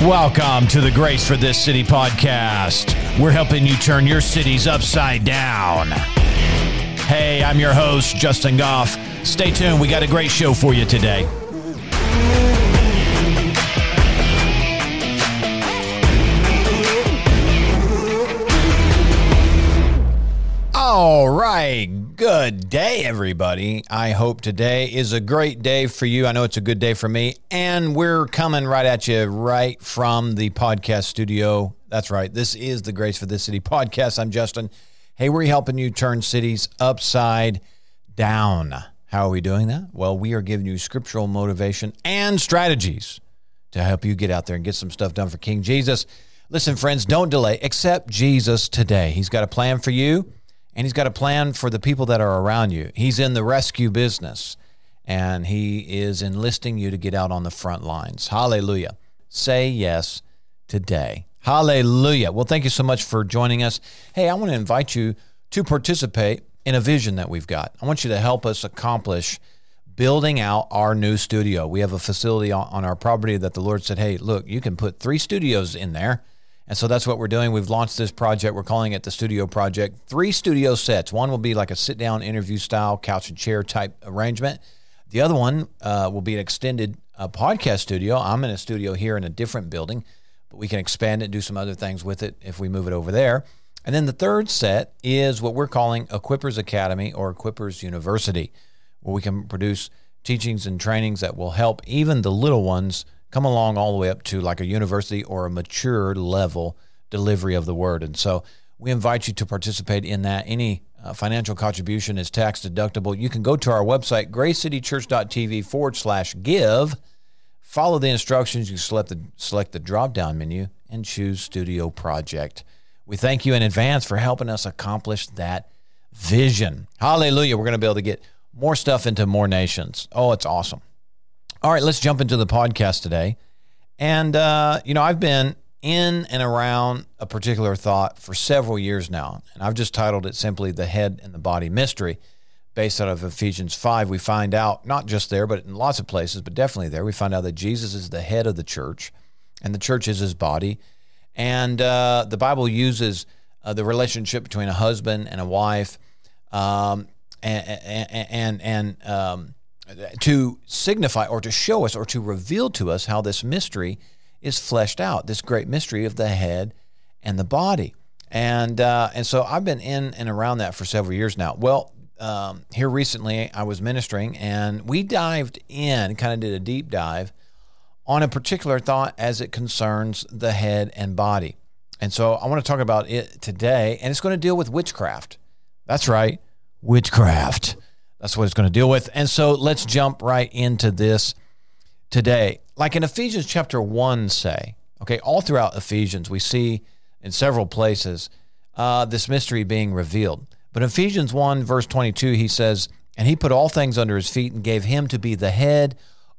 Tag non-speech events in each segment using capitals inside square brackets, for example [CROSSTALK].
Welcome to the Grace for This City podcast. We're helping you turn your cities upside down. Hey, I'm your host, Justin Goff. Stay tuned, we got a great show for you today. Good day, everybody. I hope today is a great day for you. I know it's a good day for me. And we're coming right at you right from the podcast studio. That's right. This is the Grace for This City podcast. I'm Justin. Hey, we're helping you turn cities upside down. How are we doing that? Well, we are giving you scriptural motivation and strategies to help you get out there and get some stuff done for King Jesus. Listen, friends, don't delay. Accept Jesus today. He's got a plan for you and he's got a plan for the people that are around you. He's in the rescue business and he is enlisting you to get out on the front lines. Hallelujah. Say yes today. Hallelujah. Well, thank you so much for joining us. Hey, I want to invite you to participate in a vision that we've got. I want you to help us accomplish building out our new studio. We have a facility on our property that the Lord said, hey, look, you can put three studios in there and so that's what we're doing. We've launched this project. We're calling it the Studio Project. Three studio sets. One will be like a sit down interview style, couch and chair type arrangement. The other one uh, will be an extended uh, podcast studio. I'm in a studio here in a different building, but we can expand it, do some other things with it if we move it over there. And then the third set is what we're calling Equippers Academy or Equippers University, where we can produce teachings and trainings that will help even the little ones come along all the way up to like a university or a mature level delivery of the word. And so we invite you to participate in that. Any uh, financial contribution is tax deductible. You can go to our website, gracecitychurch.tv forward slash give. Follow the instructions. You select the, select the drop down menu and choose Studio Project. We thank you in advance for helping us accomplish that vision. Hallelujah. We're going to be able to get more stuff into more nations. Oh, it's awesome. All right, let's jump into the podcast today. And, uh, you know, I've been in and around a particular thought for several years now. And I've just titled it simply The Head and the Body Mystery. Based out of Ephesians 5, we find out, not just there, but in lots of places, but definitely there, we find out that Jesus is the head of the church and the church is his body. And uh, the Bible uses uh, the relationship between a husband and a wife um, and, and, and, and um, to signify or to show us or to reveal to us how this mystery is fleshed out, this great mystery of the head and the body. And uh, and so I've been in and around that for several years now. Well, um, here recently I was ministering and we dived in, kind of did a deep dive on a particular thought as it concerns the head and body. And so I want to talk about it today, and it's going to deal with witchcraft. That's right, witchcraft. That's what it's going to deal with. And so let's jump right into this today. Like in Ephesians chapter 1 say, okay, all throughout Ephesians, we see in several places uh, this mystery being revealed. But Ephesians 1, verse 22, he says, And he put all things under his feet and gave him to be the head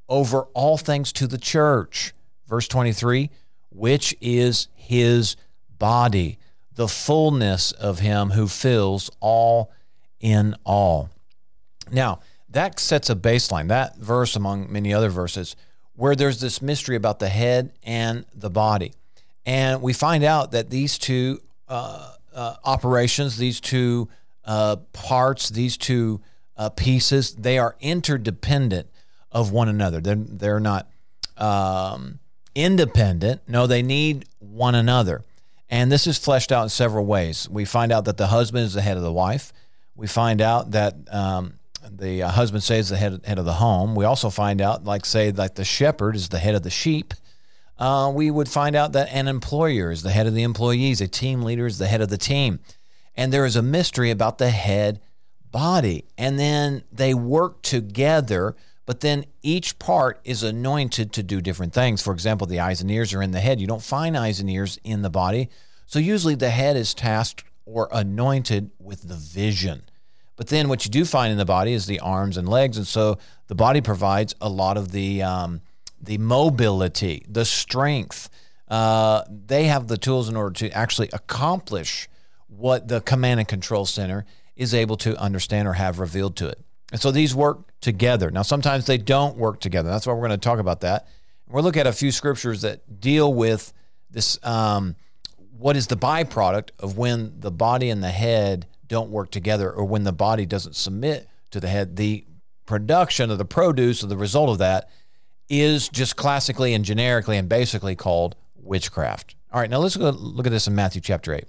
over all things to the church. Verse 23, which is his body, the fullness of him who fills all in all. Now, that sets a baseline, that verse among many other verses, where there's this mystery about the head and the body. And we find out that these two uh, uh, operations, these two uh, parts, these two uh, pieces, they are interdependent of one another. They're, they're not um, independent. No, they need one another. And this is fleshed out in several ways. We find out that the husband is the head of the wife. We find out that um, the uh, husband says the head, head of the home. We also find out, like say, like the shepherd is the head of the sheep. Uh, we would find out that an employer is the head of the employees, a team leader is the head of the team. And there is a mystery about the head body. And then they work together, but then each part is anointed to do different things. For example, the eyes and ears are in the head. You don't find eyes and ears in the body. So usually the head is tasked or anointed with the vision. But then what you do find in the body is the arms and legs, and so the body provides a lot of the um, the mobility, the strength. Uh, they have the tools in order to actually accomplish what the command and control center is able to understand or have revealed to it. And so these work together. Now, sometimes they don't work together. That's why we're going to talk about that. We'll look at a few scriptures that deal with this. Um, what is the byproduct of when the body and the head don't work together, or when the body doesn't submit to the head? The production of the produce of the result of that is just classically and generically and basically called witchcraft. All right, now let's go look at this in Matthew chapter 8.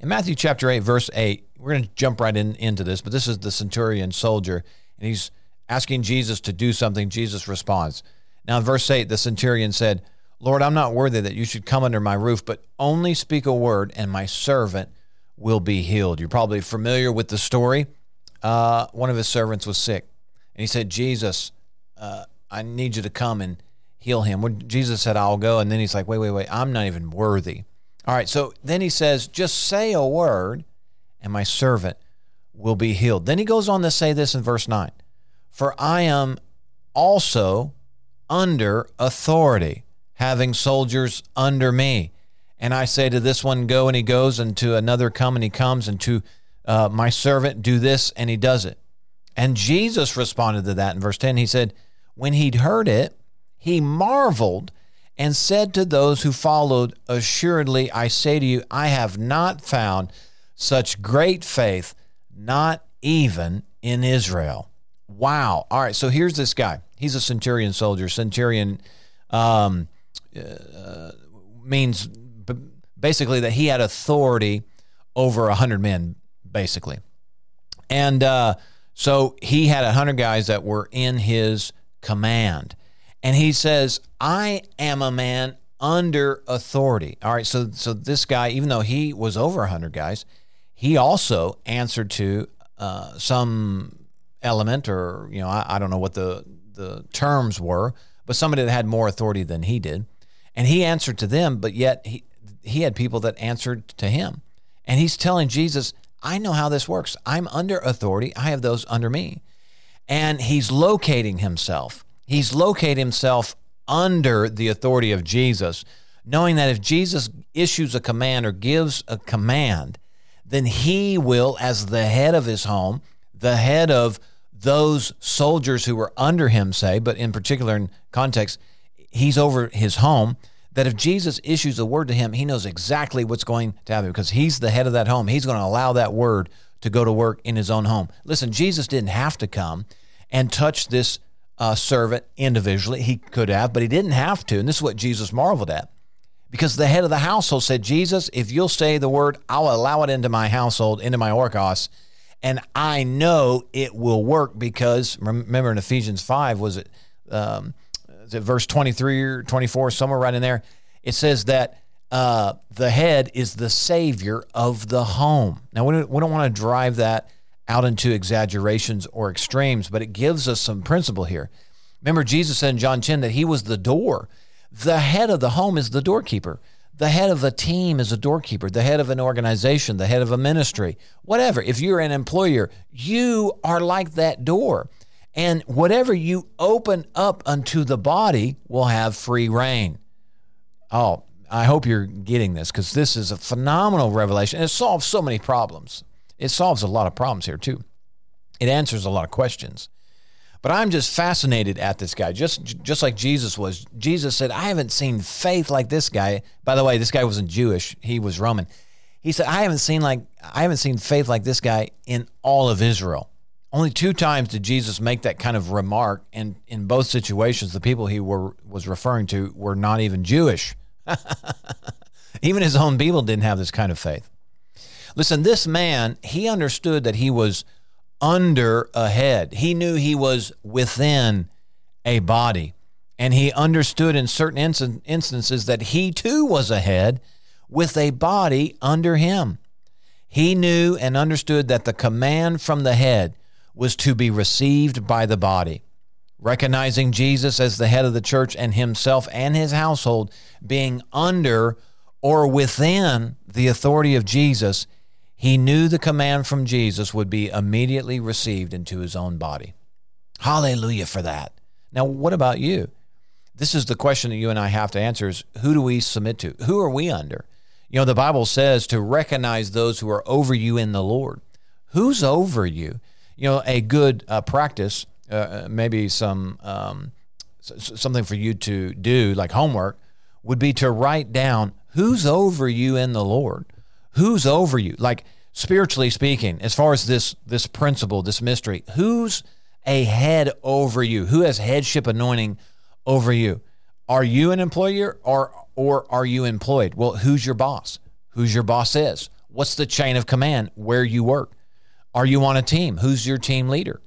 In Matthew chapter 8, verse 8, we're going to jump right in, into this, but this is the centurion soldier, and he's asking Jesus to do something. Jesus responds. Now, in verse 8, the centurion said, Lord, I'm not worthy that you should come under my roof, but only speak a word, and my servant will be healed. You're probably familiar with the story. Uh, one of his servants was sick, and he said, Jesus, uh, I need you to come and heal him. When Jesus said, I'll go, and then he's like, wait, wait, wait, I'm not even worthy. All right, so then he says, just say a word, and my servant will be healed. Then he goes on to say this in verse 9 For I am also under authority, having soldiers under me. And I say to this one, Go, and he goes, and to another, Come, and he comes, and to uh, my servant, Do this, and he does it. And Jesus responded to that in verse 10. He said, When he'd heard it, he marveled and said to those who followed, Assuredly, I say to you, I have not found such great faith, not even in Israel. Wow. All right. So here's this guy. He's a centurion soldier. Centurion um, uh, means basically that he had authority over a hundred men, basically, and uh, so he had a hundred guys that were in his command, and he says, "I am a man under authority." All right, so so this guy, even though he was over a hundred guys, he also answered to uh, some element, or you know, I, I don't know what the the terms were, but somebody that had more authority than he did, and he answered to them, but yet he he had people that answered to him. And he's telling Jesus, I know how this works. I'm under authority, I have those under me. And he's locating himself. He's located himself under the authority of Jesus, knowing that if Jesus issues a command or gives a command, then he will, as the head of his home, the head of those soldiers who were under him, say, but in particular in context, he's over his home that if Jesus issues a word to him, he knows exactly what's going to happen because he's the head of that home. He's going to allow that word to go to work in his own home. Listen, Jesus didn't have to come and touch this uh, servant individually. He could have, but he didn't have to. And this is what Jesus marveled at. Because the head of the household said, Jesus, if you'll say the word, I'll allow it into my household, into my oikos, and I know it will work because remember in Ephesians 5, was it um, is it verse 23 or 24, somewhere right in there? It says that uh, the head is the savior of the home. Now, we don't, we don't want to drive that out into exaggerations or extremes, but it gives us some principle here. Remember, Jesus said in John 10 that he was the door. The head of the home is the doorkeeper. The head of a team is a doorkeeper. The head of an organization, the head of a ministry, whatever. If you're an employer, you are like that door. And whatever you open up unto the body will have free reign. Oh, I hope you're getting this because this is a phenomenal revelation. And it solves so many problems. It solves a lot of problems here, too. It answers a lot of questions. But I'm just fascinated at this guy, just just like Jesus was. Jesus said, "I haven't seen faith like this guy." By the way, this guy wasn't Jewish; he was Roman. He said, "I haven't seen like I haven't seen faith like this guy in all of Israel." Only two times did Jesus make that kind of remark, and in both situations, the people he were, was referring to were not even Jewish. [LAUGHS] even his own people didn't have this kind of faith. Listen, this man, he understood that he was under a head. He knew he was within a body. And he understood in certain instances that he too was a head with a body under him. He knew and understood that the command from the head was to be received by the body. Recognizing Jesus as the head of the church and himself and his household being under or within the authority of Jesus, he knew the command from Jesus would be immediately received into his own body. Hallelujah for that. Now, what about you? This is the question that you and I have to answer is who do we submit to? Who are we under? You know, the Bible says to recognize those who are over you in the Lord. Who's over you? You know, a good uh, practice, uh, maybe some um, something for you to do, like homework, would be to write down who's over you in the Lord. Who's over you? Like spiritually speaking, as far as this this principle, this mystery, who's a head over you? Who has headship anointing over you? Are you an employer or or are you employed? Well, who's your boss? Who's your boss is? What's the chain of command where you work? Are you on a team? Who's your team leader?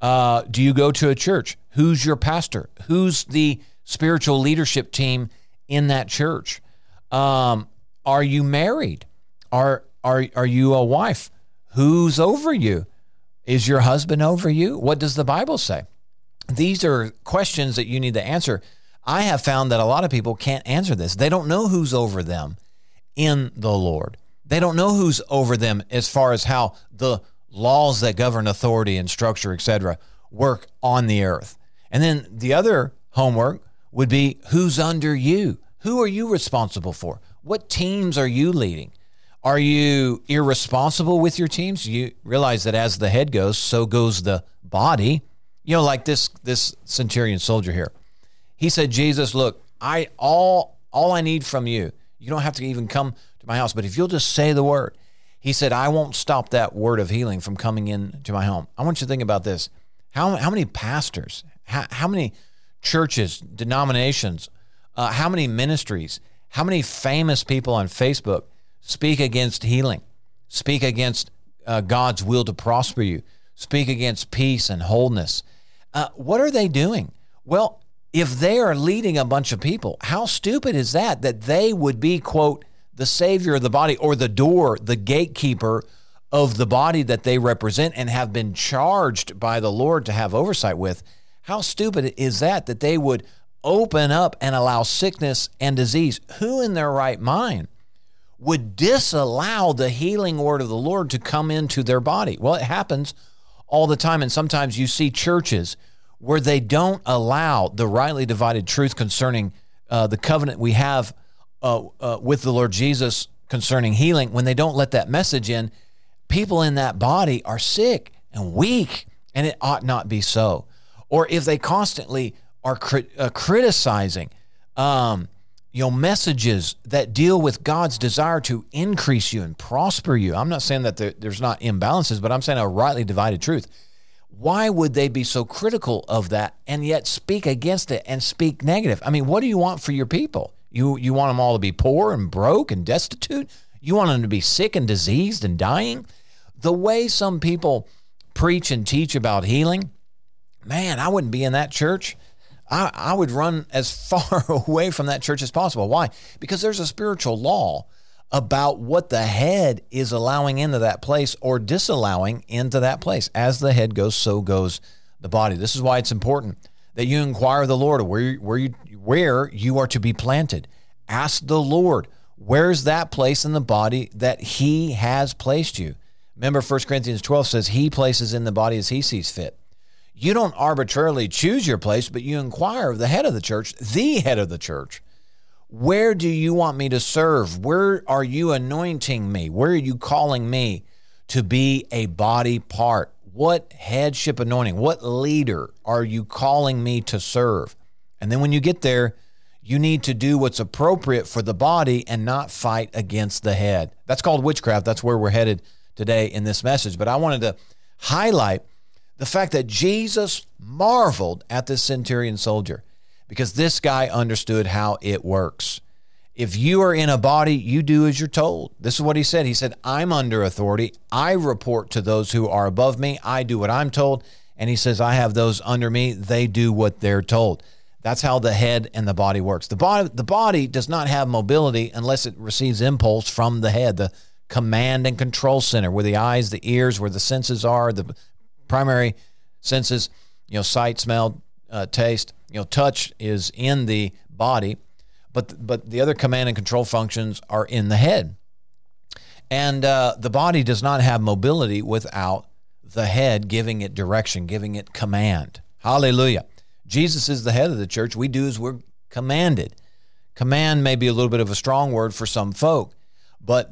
Uh, do you go to a church? Who's your pastor? Who's the spiritual leadership team in that church? Um, are you married? Are are are you a wife? Who's over you? Is your husband over you? What does the Bible say? These are questions that you need to answer. I have found that a lot of people can't answer this. They don't know who's over them in the Lord. They don't know who's over them as far as how the laws that govern authority and structure, etc., work on the earth. And then the other homework would be who's under you? Who are you responsible for? What teams are you leading? Are you irresponsible with your teams? You realize that as the head goes, so goes the body. You know, like this this centurion soldier here. He said, "Jesus, look, I all all I need from you. You don't have to even come to my house, but if you'll just say the word." He said, I won't stop that word of healing from coming into my home. I want you to think about this. How, how many pastors, how, how many churches, denominations, uh, how many ministries, how many famous people on Facebook speak against healing, speak against uh, God's will to prosper you, speak against peace and wholeness? Uh, what are they doing? Well, if they are leading a bunch of people, how stupid is that? That they would be, quote, the savior of the body or the door, the gatekeeper of the body that they represent and have been charged by the Lord to have oversight with. How stupid is that that they would open up and allow sickness and disease? Who in their right mind would disallow the healing word of the Lord to come into their body? Well, it happens all the time. And sometimes you see churches where they don't allow the rightly divided truth concerning uh, the covenant we have uh, uh, with the Lord Jesus concerning healing, when they don't let that message in, people in that body are sick and weak, and it ought not be so. Or if they constantly are uh, criticizing, um, you know, messages that deal with God's desire to increase you and prosper you. I'm not saying that there, there's not imbalances, but I'm saying a rightly divided truth. Why would they be so critical of that and yet speak against it and speak negative? I mean, what do you want for your people? You you want them all to be poor and broke and destitute? You want them to be sick and diseased and dying? The way some people preach and teach about healing, man, I wouldn't be in that church. I, I would run as [LAUGHS] far away from that church as possible. Why? Because there's a spiritual law about what the head is allowing into that place or disallowing into that place. As the head goes, so goes the body. This is why it's important that you inquire the Lord where, where, you, where you are to be planted. Ask the Lord, where's that place in the body that He has placed you? Remember, 1 Corinthians 12 says, He places in the body as He sees fit. You don't arbitrarily choose your place, but you inquire of the head of the church, the head of the church. Where do you want me to serve? Where are you anointing me? Where are you calling me to be a body part? What headship anointing, what leader are you calling me to serve? And then when you get there, you need to do what's appropriate for the body and not fight against the head. That's called witchcraft. That's where we're headed today in this message. But I wanted to highlight the fact that Jesus marveled at this centurion soldier because this guy understood how it works. If you are in a body, you do as you're told. This is what he said. He said, I'm under authority. I report to those who are above me. I do what I'm told. And he says, I have those under me. They do what they're told. That's how the head and the body works. The body, the body does not have mobility unless it receives impulse from the head, the command and control center, where the eyes, the ears, where the senses are, the primary senses, you know, sight, smell, uh, taste, you know, touch is in the body but but the other command and control functions are in the head. And uh, the body does not have mobility without the head giving it direction, giving it command. Hallelujah. Jesus is the head of the church. We do as we're commanded. Command may be a little bit of a strong word for some folk, but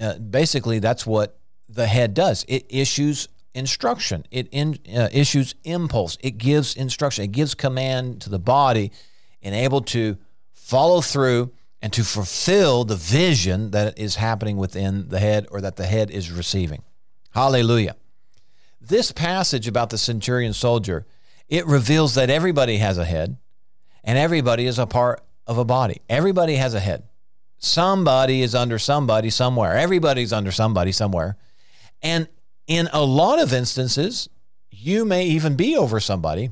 uh, basically that's what the head does. It issues instruction. It in, uh, issues impulse. It gives instruction. It gives command to the body and able to follow through and to fulfill the vision that is happening within the head or that the head is receiving. Hallelujah. This passage about the centurion soldier, it reveals that everybody has a head and everybody is a part of a body. Everybody has a head. Somebody is under somebody somewhere. Everybody's under somebody somewhere. And in a lot of instances, you may even be over somebody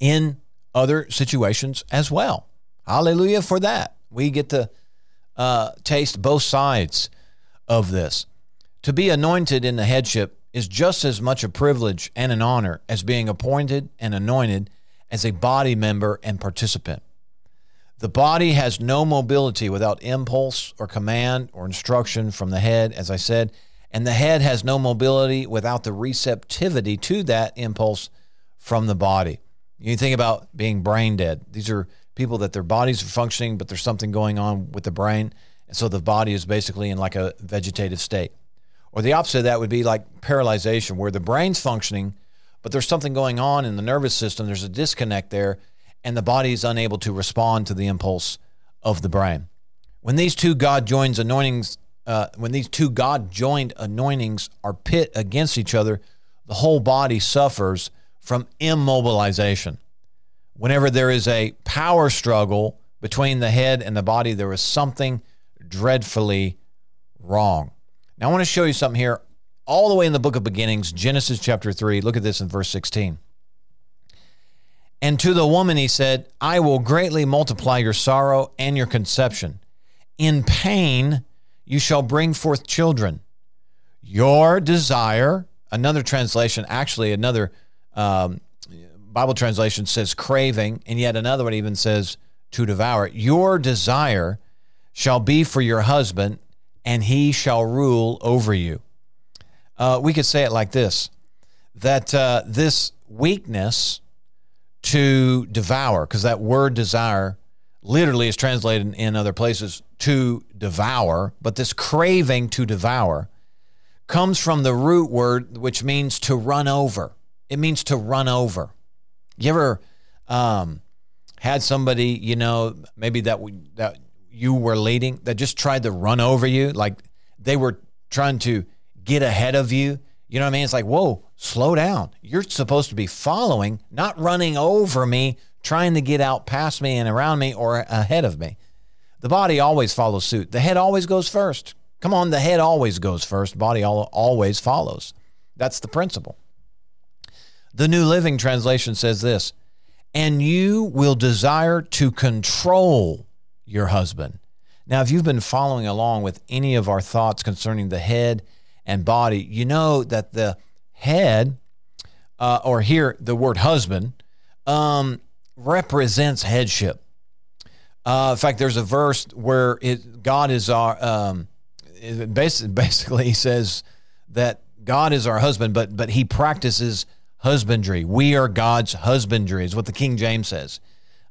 in other situations as well. Hallelujah for that. We get to uh, taste both sides of this. To be anointed in the headship is just as much a privilege and an honor as being appointed and anointed as a body member and participant. The body has no mobility without impulse or command or instruction from the head, as I said, and the head has no mobility without the receptivity to that impulse from the body. You think about being brain dead. These are people that their bodies are functioning, but there's something going on with the brain. And so the body is basically in like a vegetative state. Or the opposite of that would be like paralyzation, where the brain's functioning, but there's something going on in the nervous system. There's a disconnect there, and the body is unable to respond to the impulse of the brain. When these two God joins anointings uh, when these two God joined anointings are pit against each other, the whole body suffers from immobilization. Whenever there is a power struggle between the head and the body, there is something dreadfully wrong. Now, I want to show you something here, all the way in the book of beginnings, Genesis chapter 3. Look at this in verse 16. And to the woman he said, I will greatly multiply your sorrow and your conception. In pain, you shall bring forth children. Your desire, another translation, actually, another um, Bible translation says craving, and yet another one even says to devour. Your desire shall be for your husband, and he shall rule over you. Uh, we could say it like this that uh, this weakness to devour, because that word desire literally is translated in other places to devour, but this craving to devour comes from the root word which means to run over. It means to run over. You ever um, had somebody, you know, maybe that that you were leading that just tried to run over you, like they were trying to get ahead of you. You know what I mean? It's like, whoa, slow down. You're supposed to be following, not running over me, trying to get out past me and around me or ahead of me. The body always follows suit. The head always goes first. Come on, the head always goes first. Body always follows. That's the principle. The New Living Translation says this and you will desire to control your husband. Now, if you've been following along with any of our thoughts concerning the head and body, you know that the head, uh, or here the word husband, um, represents headship. Uh, in fact, there's a verse where it, God is our, um, basically, [LAUGHS] basically he says that God is our husband, but but he practices husbandry. We are God's husbandry, is what the King James says.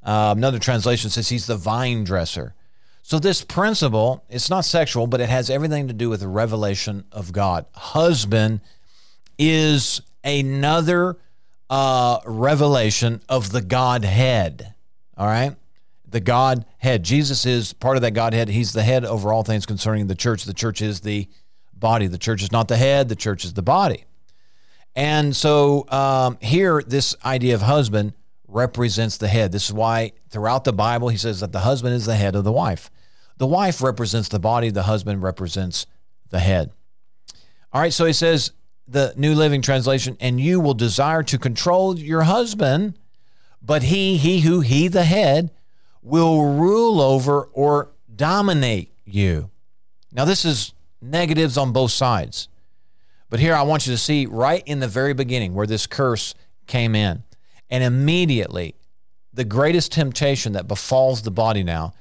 Uh, another translation says he's the vine dresser. So this principle, it's not sexual, but it has everything to do with the revelation of God. Husband is another uh, revelation of the Godhead. All right? The Godhead. Jesus is part of that Godhead. He's the head over all things concerning the church. The church is the body. The church is not the head, the church is the body. And so um, here, this idea of husband represents the head. This is why throughout the Bible, he says that the husband is the head of the wife. The wife represents the body, the husband represents the head. All right, so he says, the New Living Translation, and you will desire to control your husband, but he, he who, he the head, will rule over or dominate you. Now, this is negatives on both sides. But here I want you to see right in the very beginning where this curse came in. And immediately, the greatest temptation that befalls the body now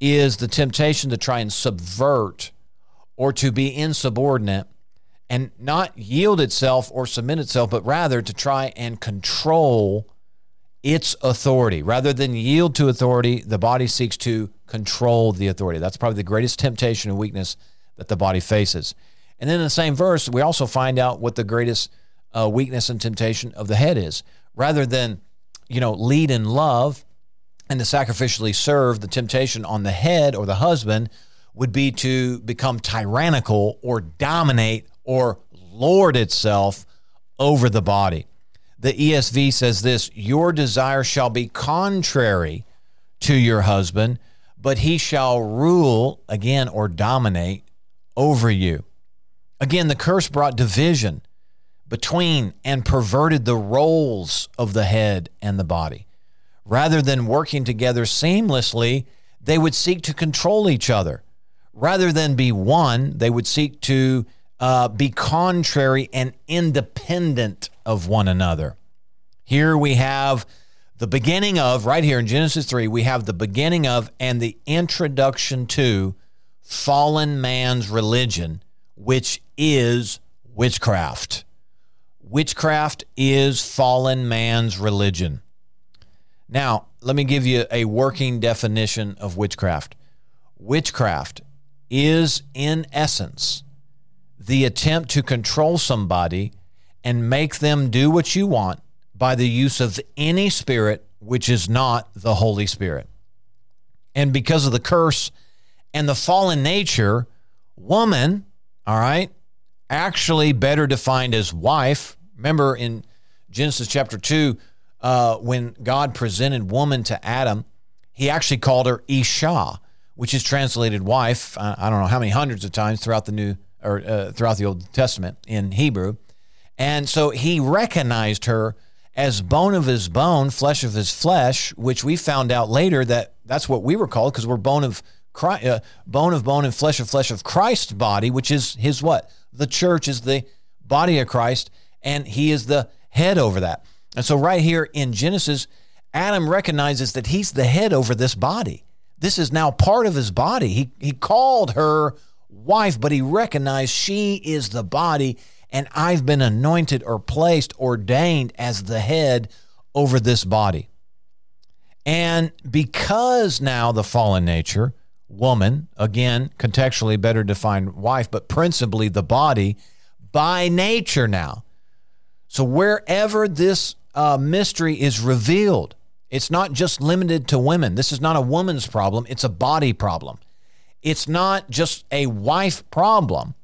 is the temptation to try and subvert or to be insubordinate and not yield itself or submit itself, but rather to try and control its authority. Rather than yield to authority, the body seeks to control the authority. That's probably the greatest temptation and weakness that the body faces. And then in the same verse, we also find out what the greatest uh, weakness and temptation of the head is. Rather than, you know, lead in love and to sacrificially serve, the temptation on the head or the husband would be to become tyrannical or dominate or lord itself over the body. The ESV says this Your desire shall be contrary to your husband, but he shall rule again or dominate over you. Again, the curse brought division between and perverted the roles of the head and the body. Rather than working together seamlessly, they would seek to control each other. Rather than be one, they would seek to uh, be contrary and independent of one another. Here we have the beginning of, right here in Genesis 3, we have the beginning of and the introduction to fallen man's religion, which is witchcraft. Witchcraft is fallen man's religion. Now, let me give you a working definition of witchcraft. Witchcraft is, in essence, the attempt to control somebody and make them do what you want by the use of any spirit which is not the Holy Spirit. And because of the curse and the fallen nature, woman, all right, actually better defined as wife. Remember in Genesis chapter 2, uh, when God presented woman to Adam, he actually called her Isha, which is translated wife. I don't know how many hundreds of times throughout the New or uh, throughout the Old Testament in Hebrew. And so he recognized her as bone of his bone, flesh of his flesh, which we found out later that that's what we were called because we're bone of Christ, uh, bone of bone and flesh of flesh of Christ's body, which is his what? The church is the body of Christ, and he is the head over that. And so, right here in Genesis, Adam recognizes that he's the head over this body. This is now part of his body. He, he called her wife, but he recognized she is the body, and I've been anointed or placed, ordained as the head over this body. And because now the fallen nature, woman, again, contextually better defined wife, but principally the body by nature now. So wherever this uh, mystery is revealed, it's not just limited to women. This is not a woman's problem, it's a body problem. It's not just a wife problem.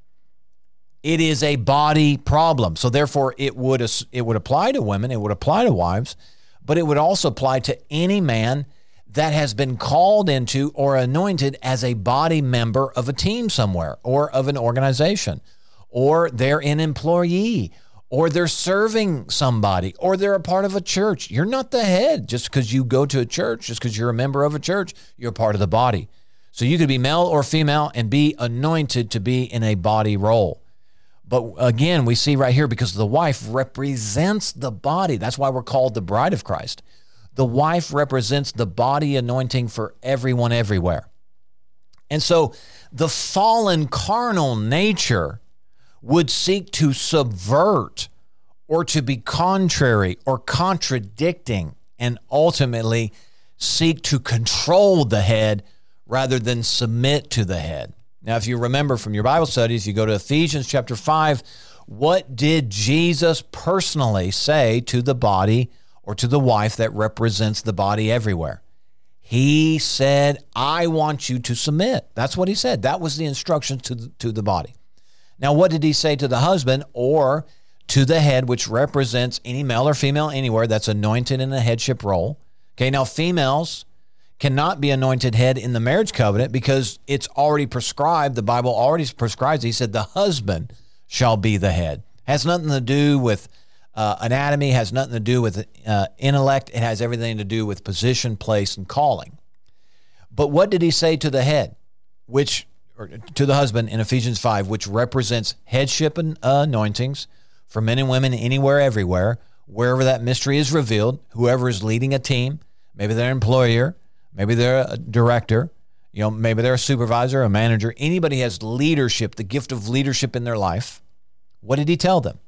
It is a body problem. So therefore it would it would apply to women, it would apply to wives, but it would also apply to any man that has been called into or anointed as a body member of a team somewhere or of an organization, or they're an employee, or they're serving somebody, or they're a part of a church. You're not the head just because you go to a church, just because you're a member of a church, you're part of the body. So you could be male or female and be anointed to be in a body role. But again, we see right here because the wife represents the body. That's why we're called the bride of Christ. The wife represents the body anointing for everyone everywhere. And so the fallen carnal nature would seek to subvert or to be contrary or contradicting and ultimately seek to control the head rather than submit to the head. Now, if you remember from your Bible studies, you go to Ephesians chapter 5. What did Jesus personally say to the body or to the wife that represents the body everywhere. He said, I want you to submit. That's what he said. That was the instruction to the, to the body. Now, what did he say to the husband or to the head, which represents any male or female anywhere that's anointed in a headship role? Okay, now females cannot be anointed head in the marriage covenant because it's already prescribed. The Bible already prescribes. He said, the husband shall be the head. Has nothing to do with uh, anatomy has nothing to do with uh, intellect. It has everything to do with position, place, and calling. But what did he say to the head, which, or to the husband in Ephesians 5, which represents headship and uh, anointings for men and women anywhere, everywhere, wherever that mystery is revealed, whoever is leading a team, maybe they're employer, maybe they're a director, you know, maybe they're a supervisor, a manager, anybody has leadership, the gift of leadership in their life. What did he tell them?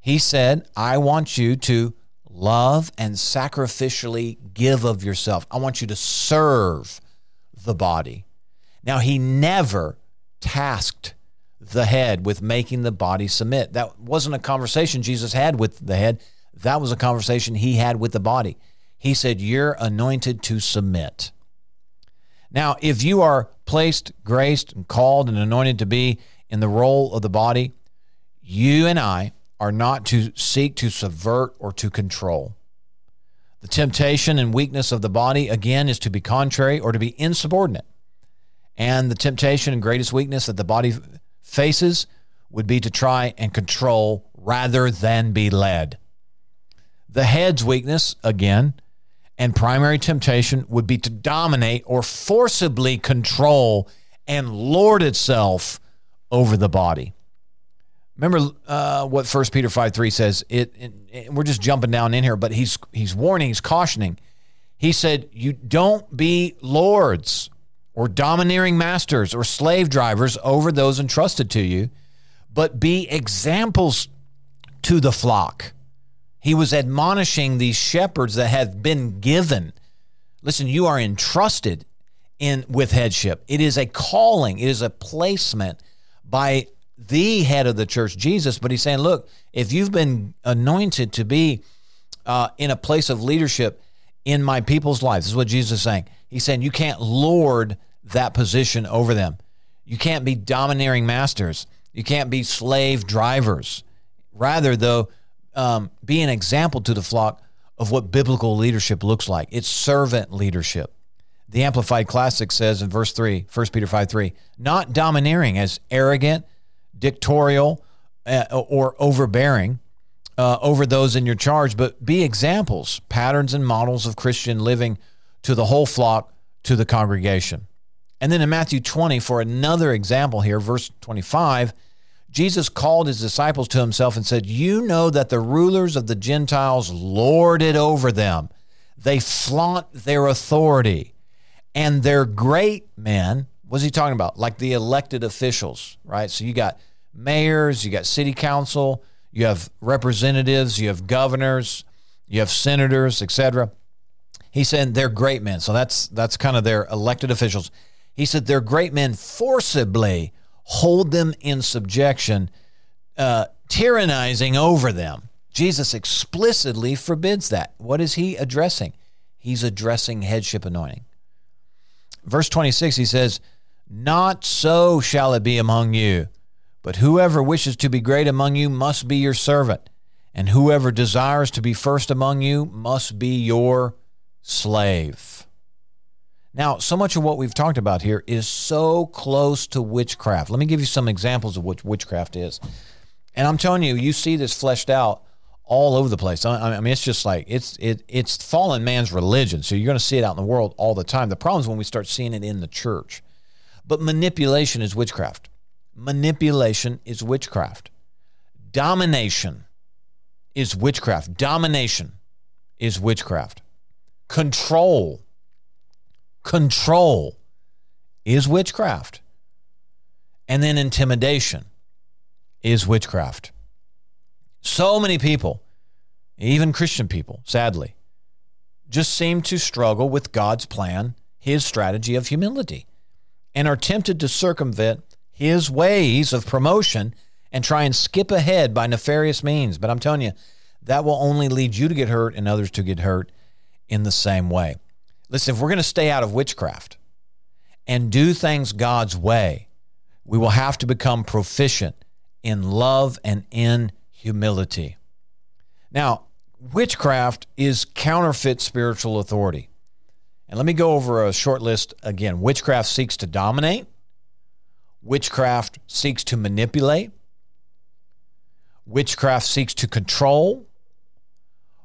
He said, I want you to love and sacrificially give of yourself. I want you to serve the body. Now, he never tasked the head, with making the body submit. That wasn't a conversation Jesus had with the head. That was a conversation he had with the body. He said, You're anointed to submit. Now, if you are placed, graced, and called and anointed to be in the role of the body, you and I are not to seek to subvert or to control. The temptation and weakness of the body, again, is to be contrary or to be insubordinate. And the temptation and greatest weakness that the body faces would be to try and control rather than be led. The head's weakness, again, and primary temptation would be to dominate or forcibly control and lord itself over the body. Remember uh, what First Peter five three says. It, it, it, we're just jumping down in here, but he's he's warning, he's cautioning. He said, "You don't be lords or domineering masters or slave drivers over those entrusted to you, but be examples to the flock." He was admonishing these shepherds that have been given. Listen, you are entrusted in with headship. It is a calling, it is a placement by the head of the church, Jesus. But he's saying, look, if you've been anointed to be uh, in a place of leadership in my people's lives, this is what Jesus is saying. He's saying you can't lord that position over them. You can't be domineering masters. You can't be slave drivers. Rather, though, um, be an example to the flock of what biblical leadership looks like. It's servant leadership. The Amplified Classic says in verse 3, 1 Peter 5 3, not domineering as arrogant, dictatorial, uh, or overbearing uh, over those in your charge, but be examples, patterns, and models of Christian living to the whole flock, to the congregation. And then in Matthew 20, for another example here, verse 25, Jesus called his disciples to himself and said, You know that the rulers of the Gentiles lord it over them. They flaunt their authority. And their great men, what's he talking about? Like the elected officials, right? So you got mayors, you got city council, you have representatives, you have governors, you have senators, etc. He said they're great men. So that's that's kind of their elected officials. He said they're great men forcibly hold them in subjection, uh, tyrannizing over them. Jesus explicitly forbids that. What is he addressing? He's addressing headship anointing. Verse 26, he says, Not so shall it be among you, but whoever wishes to be great among you must be your servant, and whoever desires to be first among you must be your slave. Now, so much of what we've talked about here is so close to witchcraft. Let me give you some examples of what witchcraft is. And I'm telling you, you see this fleshed out all over the place. I mean, it's just like it's it it's fallen man's religion. So you're going to see it out in the world all the time. The problem is when we start seeing it in the church. But manipulation is witchcraft. Manipulation is witchcraft. Domination is witchcraft. Domination is witchcraft. Control control is witchcraft. And then intimidation is witchcraft. So many people, even Christian people, sadly, just seem to struggle with God's plan, his strategy of humility, and are tempted to circumvent his ways of promotion and try and skip ahead by nefarious means. But I'm telling you, that will only lead you to get hurt and others to get hurt in the same way. Listen, if we're going to stay out of witchcraft and do things God's way, we will have to become proficient in love and in humility. Now, witchcraft is counterfeit spiritual authority. And let me go over a short list again. Witchcraft seeks to dominate, witchcraft seeks to manipulate, witchcraft seeks to control,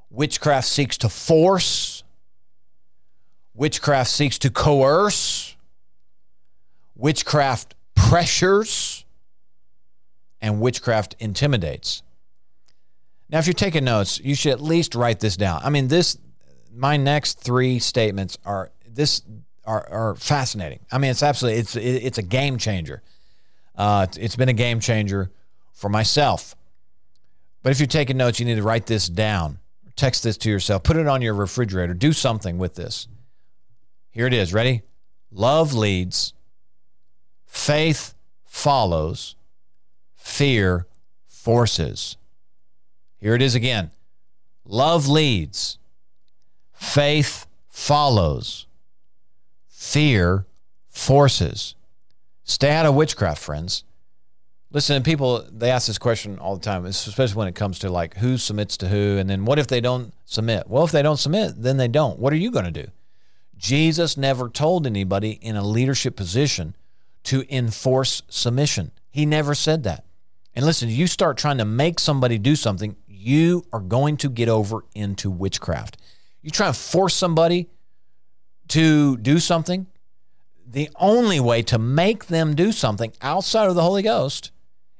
witchcraft seeks to force, Witchcraft seeks to coerce, witchcraft pressures, and witchcraft intimidates. Now, if you're taking notes, you should at least write this down. I mean, this, my next three statements are this are, are fascinating. I mean, it's absolutely it's it's a game changer. Uh, it's been a game changer for myself. But if you're taking notes, you need to write this down. Text this to yourself. Put it on your refrigerator. Do something with this. Here it is. Ready? Love leads, faith follows, fear forces. Here it is again love leads, faith follows, fear forces. Stay out of witchcraft, friends. Listen, people they ask this question all the time, especially when it comes to like who submits to who, and then what if they don't submit? Well, if they don't submit, then they don't. What are you going to do? Jesus never told anybody in a leadership position to enforce submission. He never said that. And listen, you start trying to make somebody do something, you are going to get over into witchcraft. You try to force somebody to do something, the only way to make them do something outside of the Holy Ghost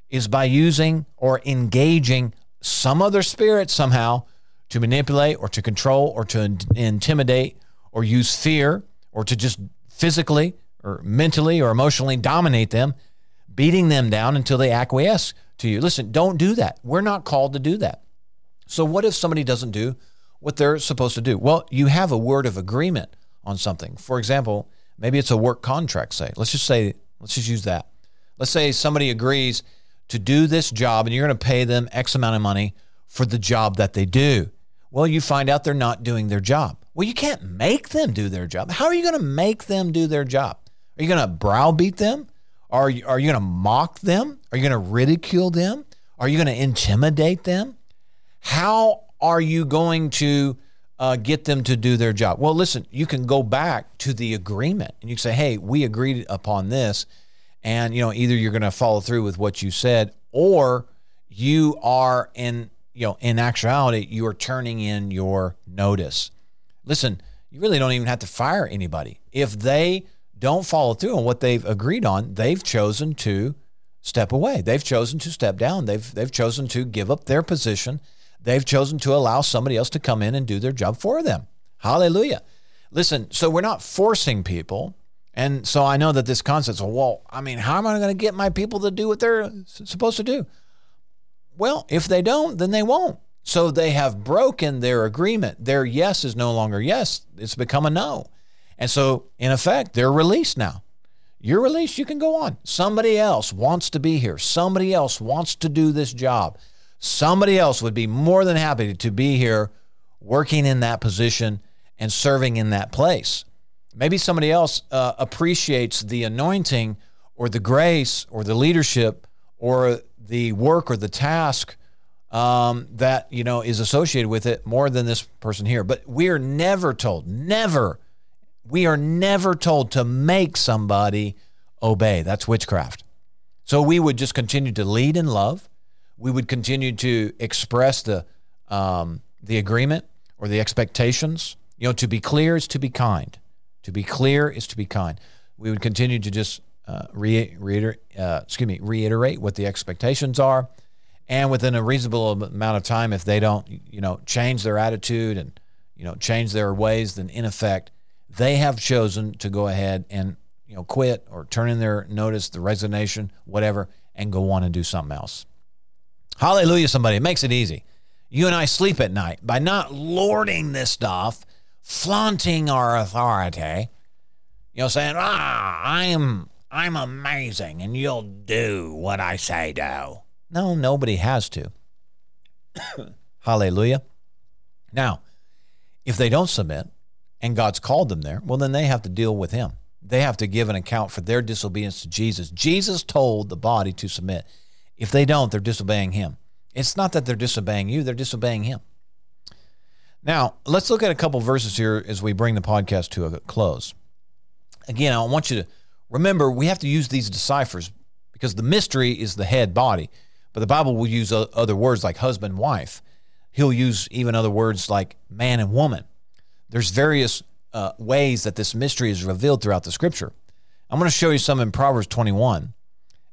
is by using or engaging some other spirit somehow to manipulate or to control or to in- intimidate or use fear or to just physically or mentally or emotionally dominate them, beating them down until they acquiesce to you. Listen, don't do that. We're not called to do that. So, what if somebody doesn't do what they're supposed to do? Well, you have a word of agreement on something. For example, maybe it's a work contract, say. Let's just say, let's just use that. Let's say somebody agrees to do this job and you're going to pay them X amount of money for the job that they do. Well, you find out they're not doing their job. Well, you can't make them do their job. How are you going to make them do their job? Are you going to browbeat them? Are you, are you going to mock them? Are you going to ridicule them? Are you going to intimidate them? How are you going to uh, get them to do their job? Well, listen, you can go back to the agreement and you can say, hey, we agreed upon this. And, you know, either you're going to follow through with what you said or you are in, you know, in actuality, you are turning in your notice. Listen, you really don't even have to fire anybody. If they don't follow through on what they've agreed on, they've chosen to step away. They've chosen to step down. They've they've chosen to give up their position. They've chosen to allow somebody else to come in and do their job for them. Hallelujah. Listen, so we're not forcing people. And so I know that this concept is, well, I mean, how am I going to get my people to do what they're supposed to do? Well, if they don't, then they won't. So they have broken their agreement. Their yes is no longer yes, it's become a no. And so, in effect, they're released now. You're released, you can go on. Somebody else wants to be here. Somebody else wants to do this job. Somebody else would be more than happy to be here working in that position and serving in that place. Maybe somebody else uh, appreciates the anointing or the grace or the leadership or the work or the task um, that you know is associated with it more than this person here. But we are never told, never we are never told to make somebody obey. That's witchcraft. So we would just continue to lead in love. We would continue to express the um, the agreement or the expectations. You know, to be clear is to be kind. To be clear is to be kind. We would continue to just uh, re- reiterate, uh, excuse me, reiterate what the expectations are, and within a reasonable amount of time, if they don't, you know, change their attitude and you know change their ways, then in effect, they have chosen to go ahead and you know quit or turn in their notice, the resignation, whatever, and go on and do something else. Hallelujah, somebody. It makes it easy. You and I sleep at night by not lording this stuff, flaunting our authority, you know, saying, ah, I'm I'm amazing and you'll do what I say do. No, nobody has to. [COUGHS] Hallelujah. Now, if they don't submit, and God's called them there, well, then they have to deal with Him. They have to give an account for their disobedience to Jesus. Jesus told the body to submit. If they don't, they're disobeying Him. It's not that they're disobeying you, they're disobeying Him. Now, let's look at a couple verses here as we bring the podcast to a close. Again, I want you to remember we have to use these deciphers because the mystery is the head body, but the Bible will use other words like husband, wife. He'll use even other words like man and woman there's various uh, ways that this mystery is revealed throughout the scripture. I'm going to show you some in Proverbs 21.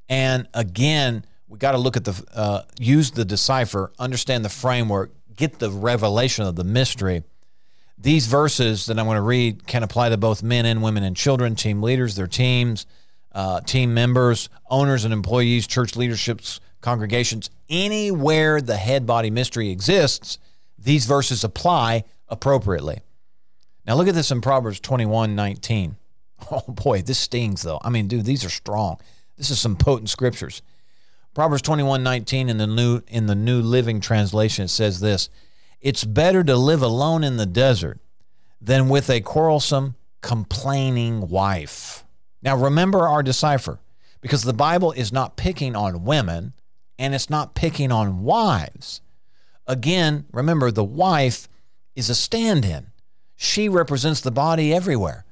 And again, we got to look at the, uh, use the decipher, understand the framework, get the revelation of the mystery. These verses that I'm going to read can apply to both men and women and children, team leaders, their teams, uh, team members, owners and employees, church leaderships, congregations. Anywhere the head body mystery exists, these verses apply appropriately. Now look at this in Proverbs 21 19. [LAUGHS] Oh boy, this stings though. I mean, dude, these are strong. This is some potent scriptures. Proverbs 21:19 in the new in the New Living Translation it says this It's better to live alone in the desert than with a quarrelsome, complaining wife. Now remember our decipher, because the Bible is not picking on women and it's not picking on wives. Again, remember the wife is a stand in. She represents the body everywhere,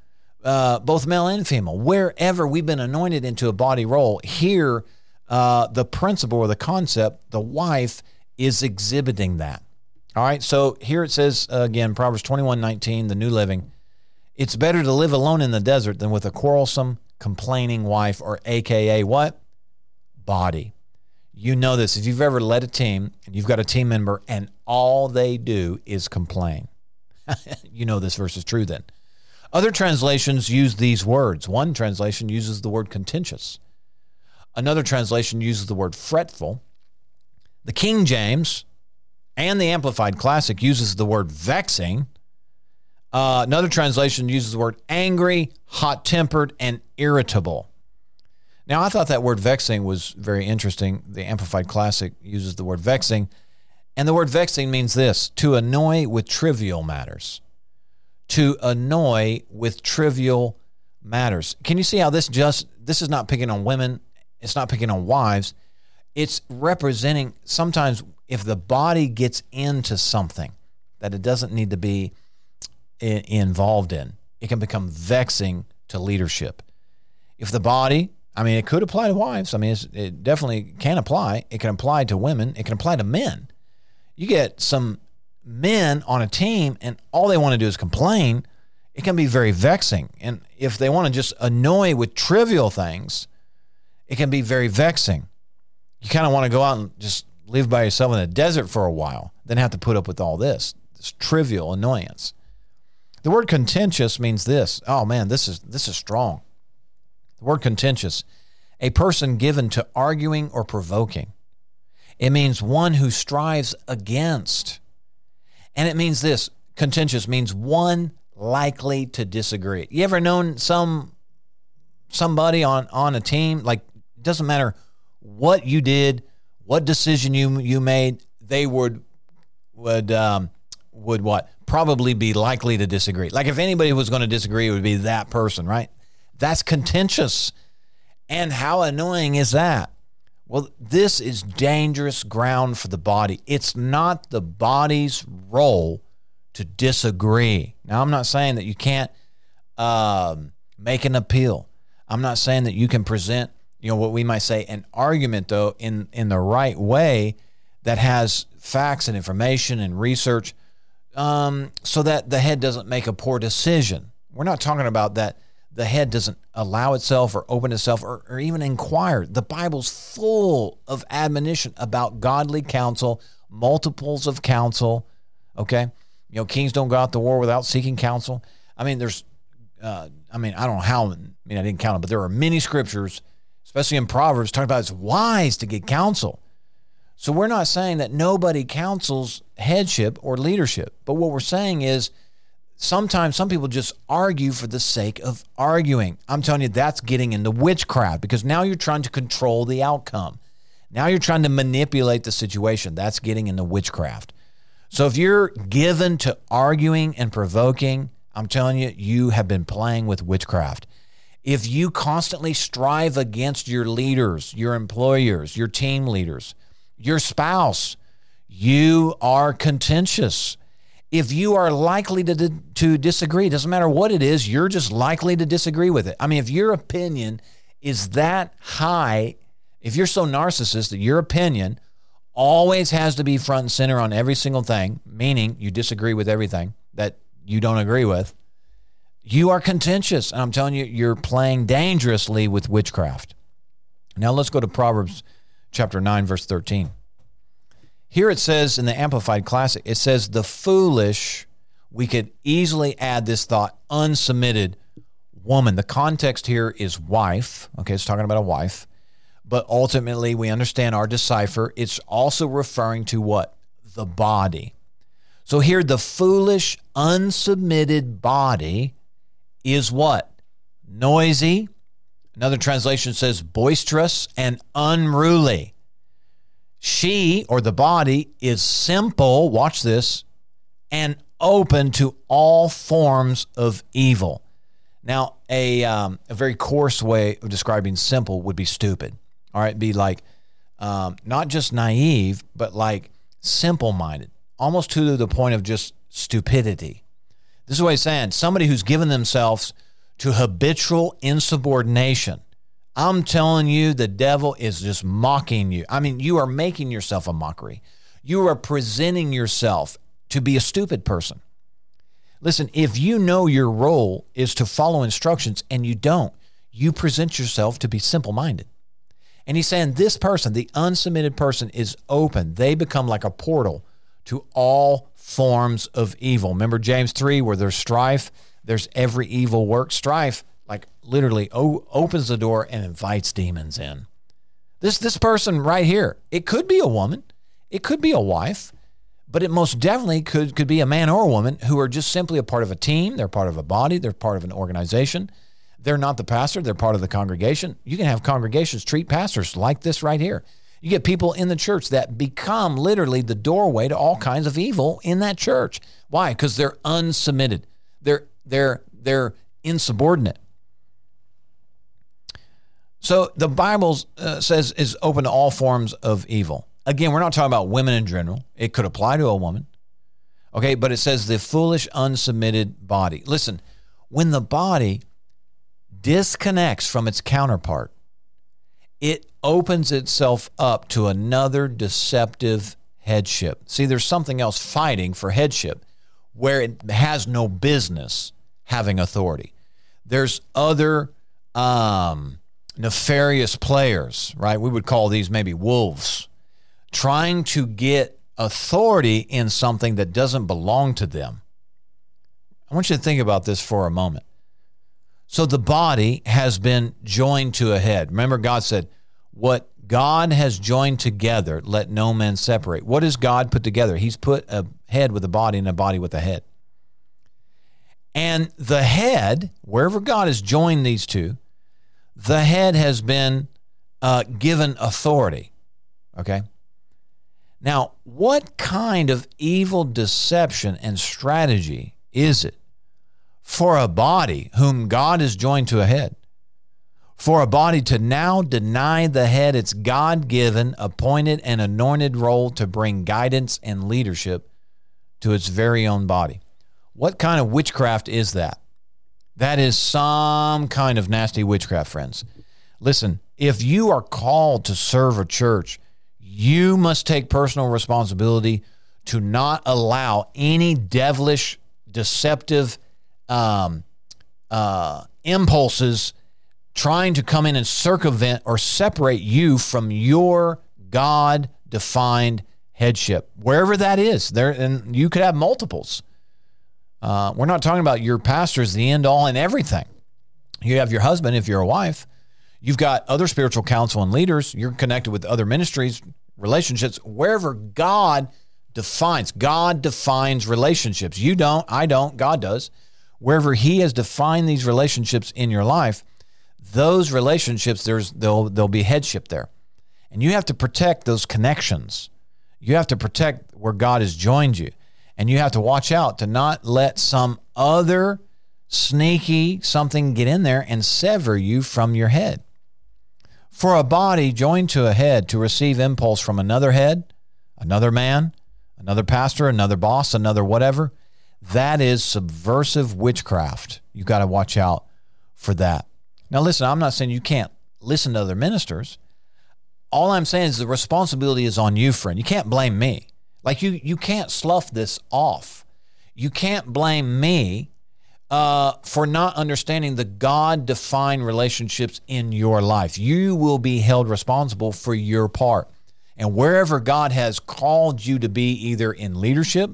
uh, both male and female. Wherever we've been anointed into a body role, here, uh, the principle or the concept, the wife is exhibiting that. All right, so here it says uh, again, Proverbs 21 19, the New Living. It's better to live alone in the desert than with a quarrelsome, complaining wife, or AKA what? Body. You know this. If you've ever led a team and you've got a team member and all they do is complain, [LAUGHS] you know this verse is true then. Other translations use these words. One translation uses the word contentious, another translation uses the word fretful. The King James and the Amplified Classic uses the word vexing. Uh, another translation uses the word angry, hot tempered, and irritable. Now, I thought that word vexing was very interesting. The Amplified Classic uses the word vexing. And the word vexing means this to annoy with trivial matters. To annoy with trivial matters. Can you see how this just, this is not picking on women, it's not picking on wives. It's representing sometimes if the body gets into something that it doesn't need to be involved in, it can become vexing to leadership. If the body I mean, it could apply to wives. I mean, it definitely can apply. It can apply to women. It can apply to men. You get some men on a team, and all they want to do is complain. It can be very vexing. And if they want to just annoy with trivial things, it can be very vexing. You kind of want to go out and just live by yourself in the desert for a while, then have to put up with all this, this trivial annoyance. The word contentious means this. Oh man, this is this is strong. The word contentious, a person given to arguing or provoking. It means one who strives against. And it means this contentious means one likely to disagree. You ever known some somebody on on a team like doesn't matter what you did, what decision you you made, they would would um, would what probably be likely to disagree. Like if anybody was going to disagree, it would be that person, right? That's contentious. And how annoying is that? Well, this is dangerous ground for the body. It's not the body's role to disagree. Now, I'm not saying that you can't um, make an appeal. I'm not saying that you can present, you know, what we might say an argument, though, in in the right way that has facts and information and research, um, so that the head doesn't make a poor decision. We're not talking about that the head doesn't allow itself or open itself or, or even inquire. The Bible's full of admonition about godly counsel, multiples of counsel. Okay. You know, kings don't go out to war without seeking counsel. I mean, there's, uh, I mean, I don't know how, I mean, I didn't count them, but there are many scriptures, especially in Proverbs, talking about it's wise to get counsel. So we're not saying that nobody counsels headship or leadership, but what we're saying is sometimes some people just argue for the sake of arguing. I'm telling you, that's getting into witchcraft because now you're trying to control the outcome. Now you're trying to manipulate the situation. That's getting into witchcraft. So if you're given to arguing and provoking, I'm telling you, you have been playing with witchcraft. If you constantly strive against your leaders, your employers, your team leaders, your spouse, you are contentious if you are likely to, to disagree, doesn't matter what it is, you're just likely to disagree with it. I mean, if your opinion is that high, if you're so narcissist that your opinion always has to be front and center on every single thing, meaning you disagree with everything that you don't agree with, you are contentious. And I'm telling you, you're playing dangerously with witchcraft. Now let's go to Proverbs chapter 9, verse 13. Here it says in the Amplified Classic, it says, the foolish, we could easily add this thought, unsubmitted woman. The context here is wife. Okay, it's talking about a wife. But ultimately, we understand our decipher. It's also referring to what? The body. So here, the foolish, unsubmitted body is what? Noisy. Another translation says boisterous and unruly. She or the body is simple, watch this, and open to all forms of evil. Now, a, um, a very coarse way of describing simple would be stupid. All right, be like um, not just naive, but like simple minded, almost to the point of just stupidity. This is what he's saying somebody who's given themselves to habitual insubordination. I'm telling you, the devil is just mocking you. I mean, you are making yourself a mockery. You are presenting yourself to be a stupid person. Listen, if you know your role is to follow instructions and you don't, you present yourself to be simple minded. And he's saying this person, the unsubmitted person, is open. They become like a portal to all forms of evil. Remember James 3, where there's strife, there's every evil work. Strife, like literally, o- opens the door and invites demons in. This, this person right here, it could be a woman, it could be a wife, but it most definitely could, could be a man or a woman who are just simply a part of a team. They're part of a body, they're part of an organization they're not the pastor, they're part of the congregation. You can have congregations treat pastors like this right here. You get people in the church that become literally the doorway to all kinds of evil in that church. Why? Because they're unsubmitted. They're they're they're insubordinate. So the Bible uh, says is open to all forms of evil. Again, we're not talking about women in general. It could apply to a woman. Okay, but it says the foolish unsubmitted body. Listen, when the body disconnects from its counterpart, it opens itself up to another deceptive headship. See, there's something else fighting for headship where it has no business having authority. There's other um, nefarious players, right? We would call these maybe wolves, trying to get authority in something that doesn't belong to them. I want you to think about this for a moment. So the body has been joined to a head. Remember, God said, What God has joined together, let no man separate. What has God put together? He's put a head with a body and a body with a head. And the head, wherever God has joined these two, the head has been uh, given authority. Okay? Now, what kind of evil deception and strategy is it for a body whom God has joined to a head, for a body to now deny the head its God given, appointed, and anointed role to bring guidance and leadership to its very own body. What kind of witchcraft is that? That is some kind of nasty witchcraft, friends. Listen, if you are called to serve a church, you must take personal responsibility to not allow any devilish, deceptive um, uh, impulses trying to come in and circumvent or separate you from your God defined headship, wherever that is. There, and you could have multiples. Uh, we're not talking about your pastor as the end all and everything. You have your husband if you're a wife. You've got other spiritual counsel and leaders. You're connected with other ministries, relationships, wherever God defines. God defines relationships. You don't, I don't, God does wherever he has defined these relationships in your life, those relationships there's there'll there'll be headship there. And you have to protect those connections. You have to protect where God has joined you. And you have to watch out to not let some other sneaky something get in there and sever you from your head. For a body joined to a head to receive impulse from another head, another man, another pastor, another boss, another whatever, that is subversive witchcraft. You've got to watch out for that. Now, listen, I'm not saying you can't listen to other ministers. All I'm saying is the responsibility is on you, friend. You can't blame me. Like you, you can't slough this off. You can't blame me uh, for not understanding the God defined relationships in your life. You will be held responsible for your part. And wherever God has called you to be, either in leadership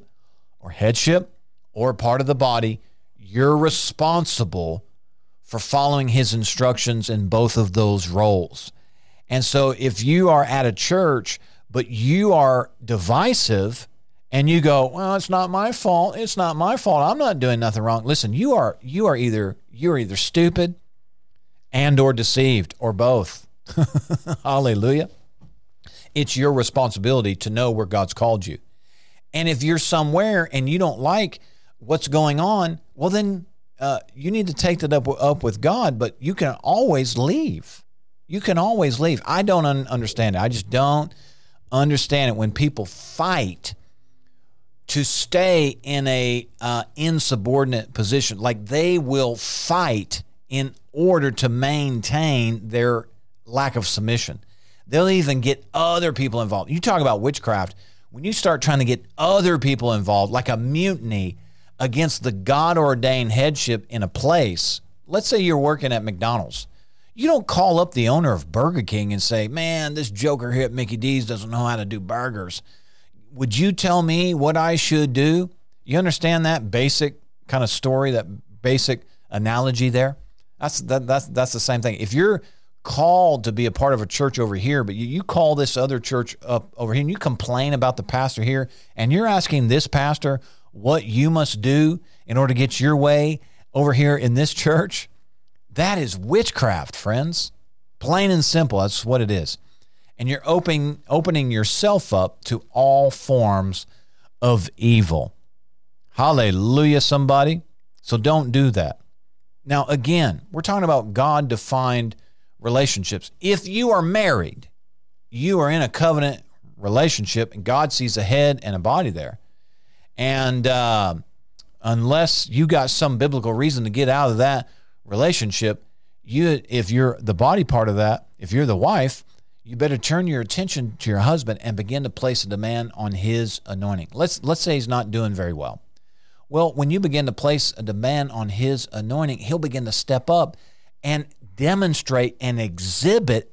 or headship or part of the body, you're responsible for following his instructions in both of those roles. And so if you are at a church, but you are divisive and you go, well, it's not my fault. It's not my fault. I'm not doing nothing wrong. Listen, you are you are either you're either stupid and or deceived or both. [LAUGHS] Hallelujah. It's your responsibility to know where God's called you. And if you're somewhere and you don't like what's going on, well, then uh, you need to take that up, up with God, but you can always leave. You can always leave. I don't un- understand it. I just don't understand it when people fight to stay in a uh, insubordinate position. Like they will fight in order to maintain their lack of submission. They'll even get other people involved. You talk about witchcraft. When you start trying to get other people involved, like a mutiny against the God ordained headship in a place, let's say you're working at McDonald's. You don't call up the owner of Burger King and say, man, this joker here at Mickey D's doesn't know how to do burgers. Would you tell me what I should do? You understand that basic kind of story, that basic analogy there? That's that, that's that's the same thing. If you're called to be a part of a church over here, but you, you call this other church up over here and you complain about the pastor here, and you're asking this pastor what you must do in order to get your way over here in this church, that is witchcraft, friends. Plain and simple, that's what it is. And you're opening opening yourself up to all forms of evil. Hallelujah, somebody. So don't do that. Now, again, we're talking about God defined relationships. If you are married, you are in a covenant relationship, and God sees a head and a body there. And uh, unless you got some biblical reason to get out of that relationship, you if you're the body part of that, if you're the wife, you better turn your attention to your husband and begin to place a demand on his anointing. Let's let's say he's not doing very well. Well, when you begin to place a demand on his anointing, he'll begin to step up and demonstrate and exhibit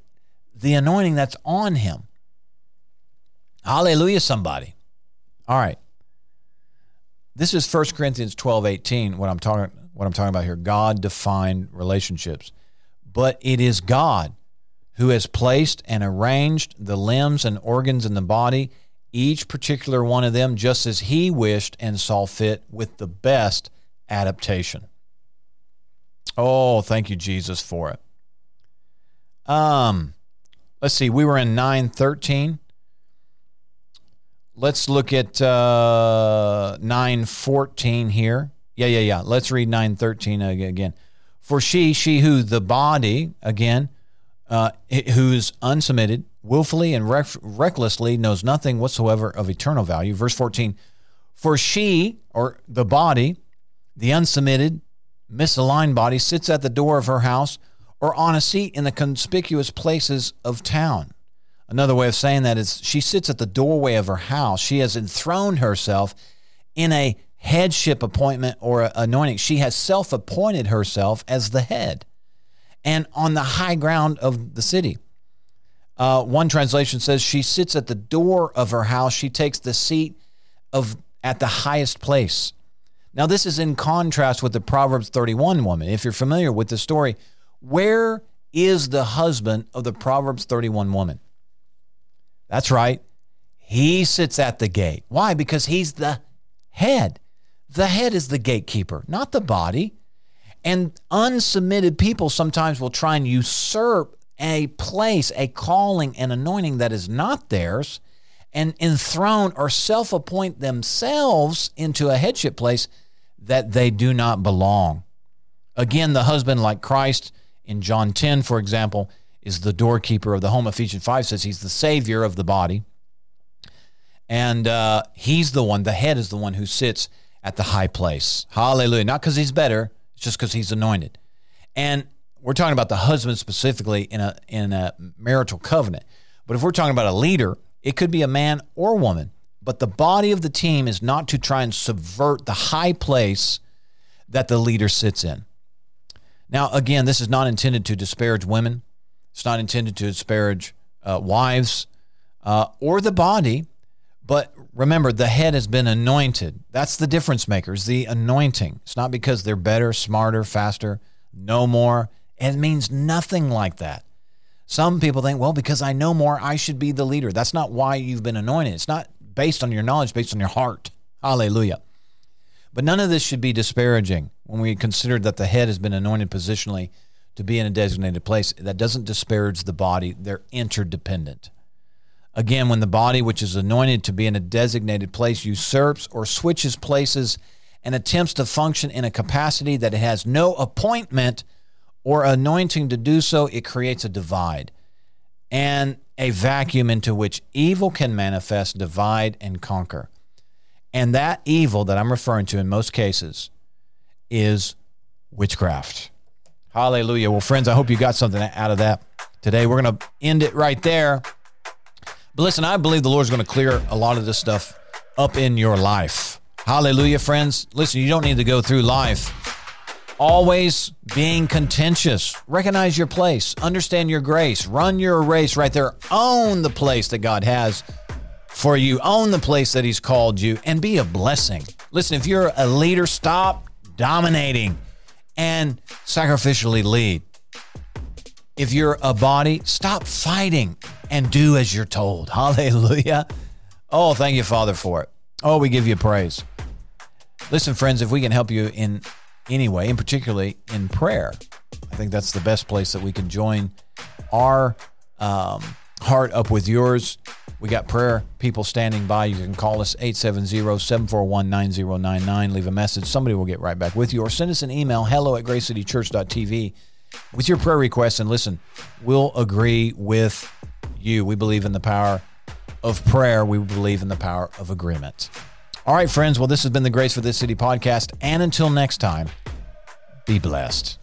the anointing that's on him. Hallelujah, somebody. All right. This is 1 Corinthians 12, 18, what I'm talking what I'm talking about here. God defined relationships. But it is God who has placed and arranged the limbs and organs in the body each particular one of them just as he wished and saw fit with the best adaptation. Oh, thank you, Jesus, for it. Um, let's see. We were in nine thirteen. Let's look at uh, nine fourteen here. Yeah, yeah, yeah. Let's read nine thirteen again. For she, she who the body again, uh, who's unsubmitted, willfully and rec- recklessly knows nothing whatsoever of eternal value. Verse 14, for she, or the body, the unsubmitted, misaligned body, sits at the door of her house or on a seat in the conspicuous places of town. Another way of saying that is she sits at the doorway of her house. She has enthroned herself in a headship appointment or anointing. She has self appointed herself as the head and on the high ground of the city. Uh, one translation says she sits at the door of her house. She takes the seat of at the highest place. Now, this is in contrast with the Proverbs 31 woman. If you're familiar with the story, where is the husband of the Proverbs 31 woman? That's right. He sits at the gate. Why? Because he's the head. The head is the gatekeeper, not the body. And unsubmitted people sometimes will try and usurp a place, a calling, an anointing that is not theirs, and enthrone or self appoint themselves into a headship place that they do not belong. Again, the husband, like Christ in John 10, for example, is the doorkeeper of the home. Ephesians 5 says he's the savior of the body. And uh, he's the one, the head is the one who sits at the high place. Hallelujah. Not because he's better, it's just because he's anointed. And we're talking about the husband specifically in a in a marital covenant. But if we're talking about a leader, it could be a man or woman. But the body of the team is not to try and subvert the high place that the leader sits in. Now, again, this is not intended to disparage women. It's not intended to disparage uh, wives uh, or the body. But remember, the head has been anointed. That's the difference makers, the anointing. It's not because they're better, smarter, faster, no more. It means nothing like that. Some people think, well, because I know more, I should be the leader. That's not why you've been anointed. It's not based on your knowledge, based on your heart. Hallelujah. But none of this should be disparaging when we consider that the head has been anointed positionally to be in a designated place. That doesn't disparage the body, they're interdependent. Again, when the body, which is anointed to be in a designated place, usurps or switches places and attempts to function in a capacity that it has no appointment or anointing to do so, it creates a divide and a vacuum into which evil can manifest, divide, and conquer. And that evil that I'm referring to in most cases is witchcraft. Hallelujah. Well, friends, I hope you got something out of that today. We're going to end it right there. But listen, I believe the Lord's going to clear a lot of this stuff up in your life. Hallelujah, friends. Listen, you don't need to go through life always being contentious. Recognize your place, understand your grace, run your race right there, own the place that God has for you, own the place that He's called you, and be a blessing. Listen, if you're a leader, stop dominating and sacrificially lead. If you're a body, stop fighting and do as you're told. [LAUGHS] Hallelujah. Oh, thank you, Father, for it. Oh, we give you praise. Listen, friends, if we can help you in any way, and particularly in prayer, I think that's the best place that we can join our um, heart up with yours. We got prayer people standing by. You can call us 870-741-9099. Leave a message. Somebody will get right back with you. Or send us an email, hello at gracecitychurch.tv with your prayer requests. And listen, we'll agree with you. We believe in the power of prayer. We believe in the power of agreement. All right, friends. Well, this has been the Grace for This City podcast. And until next time, be blessed.